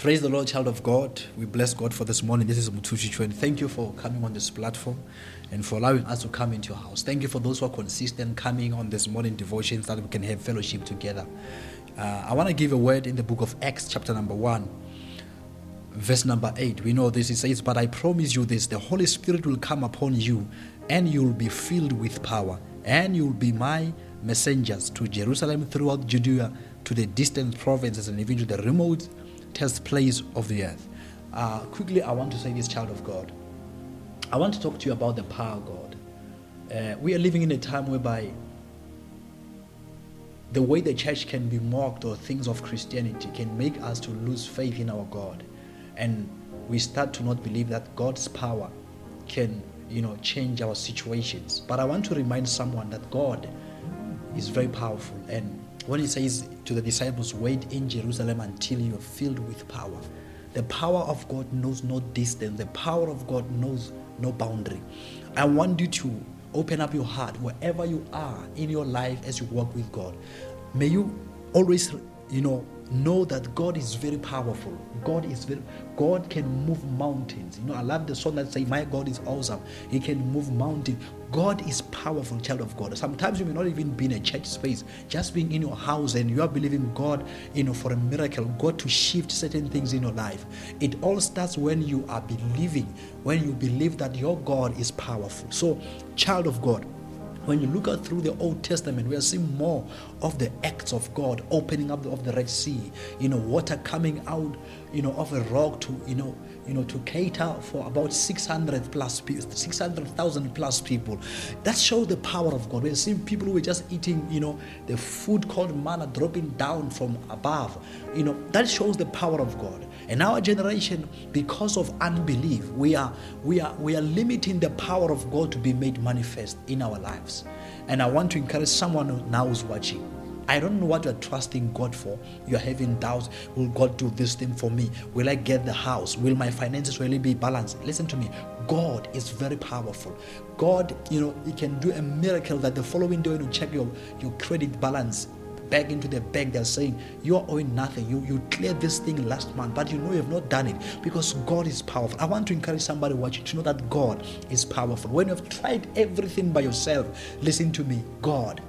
Praise the Lord, child of God. We bless God for this morning. This is Mothushi and Thank you for coming on this platform and for allowing us to come into your house. Thank you for those who are consistent coming on this morning devotions that we can have fellowship together. Uh, I want to give a word in the book of Acts, chapter number 1, verse number 8. We know this. It says, But I promise you this the Holy Spirit will come upon you, and you'll be filled with power, and you'll be my messengers to Jerusalem throughout Judea, to the distant provinces, and even to the remote test place of the earth. Uh, quickly, I want to say this, child of God. I want to talk to you about the power of God. Uh, we are living in a time whereby the way the church can be mocked or things of Christianity can make us to lose faith in our God. And we start to not believe that God's power can, you know, change our situations. But I want to remind someone that God is very powerful and when he says to the disciples, Wait in Jerusalem until you are filled with power. The power of God knows no distance, the power of God knows no boundary. I want you to open up your heart wherever you are in your life as you walk with God. May you always, you know, know that God is very powerful. God is very God can move mountains. You know, I love the song that say, My God is awesome. He can move mountains. God is powerful, child of God. Sometimes you may not even be in a church space, just being in your house and you are believing God, you know, for a miracle, God to shift certain things in your life. It all starts when you are believing, when you believe that your God is powerful. So, child of God, when you look at through the Old Testament, we are seeing more of the acts of God, opening up of the Red Sea, you know, water coming out, you know, of a rock to, you know, you know, to cater for about 600 plus people, 600,000 plus people. That shows the power of God. We're seeing people who are just eating, you know, the food called manna dropping down from above. You know, that shows the power of God. And our generation, because of unbelief, we are we are we are limiting the power of God to be made manifest in our lives. And I want to encourage someone who now who's watching. I don't know what you're trusting God for. You're having doubts. Will God do this thing for me? Will I get the house? Will my finances really be balanced? Listen to me. God is very powerful. God, you know, He can do a miracle that the following day when you check your, your credit balance, back into the bank, they're saying you are owing nothing. You you cleared this thing last month, but you know you have not done it because God is powerful. I want to encourage somebody watching to know that God is powerful. When you have tried everything by yourself, listen to me. God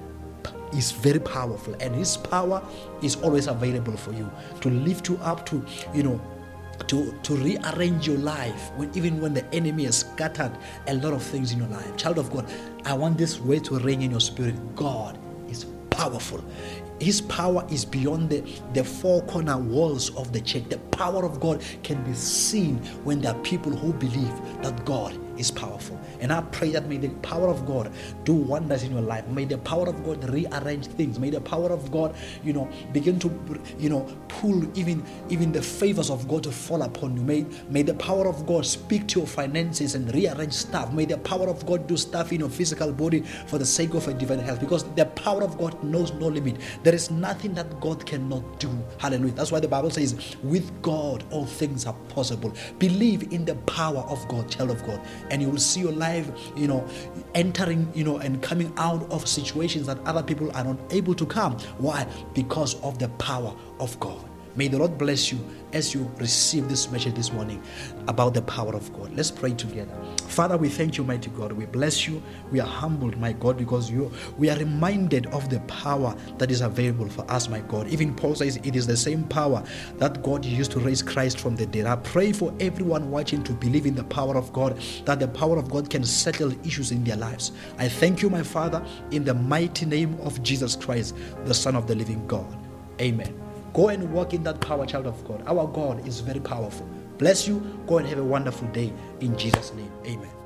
is very powerful, and His power is always available for you to lift you up to you know to, to rearrange your life when even when the enemy has scattered a lot of things in your life. Child of God, I want this way to reign in your spirit. God is powerful. His power is beyond the, the four corner walls of the church. The power of God can be seen when there are people who believe that God is powerful. And I pray that may the power of God do wonders in your life. May the power of God rearrange things. May the power of God, you know, begin to, you know, pull even even the favors of God to fall upon you. May, may the power of God speak to your finances and rearrange stuff. May the power of God do stuff in your physical body for the sake of a divine health. Because the power of God knows no limit. There is nothing that God cannot do. Hallelujah. That's why the Bible says, with God all things are possible. Believe in the power of God, child of God, and you will see your life, you know, entering, you know, and coming out of situations that other people are not able to come. Why? Because of the power of God. May the Lord bless you as you receive this message this morning about the power of God. Let's pray together. Father, we thank you, mighty God. We bless you. We are humbled, my God, because you we are reminded of the power that is available for us, my God. Even Paul says it is the same power that God used to raise Christ from the dead. I pray for everyone watching to believe in the power of God, that the power of God can settle issues in their lives. I thank you, my Father, in the mighty name of Jesus Christ, the Son of the living God. Amen. Go and walk in that power, child of God. Our God is very powerful. Bless you. Go and have a wonderful day in Jesus' name. Amen.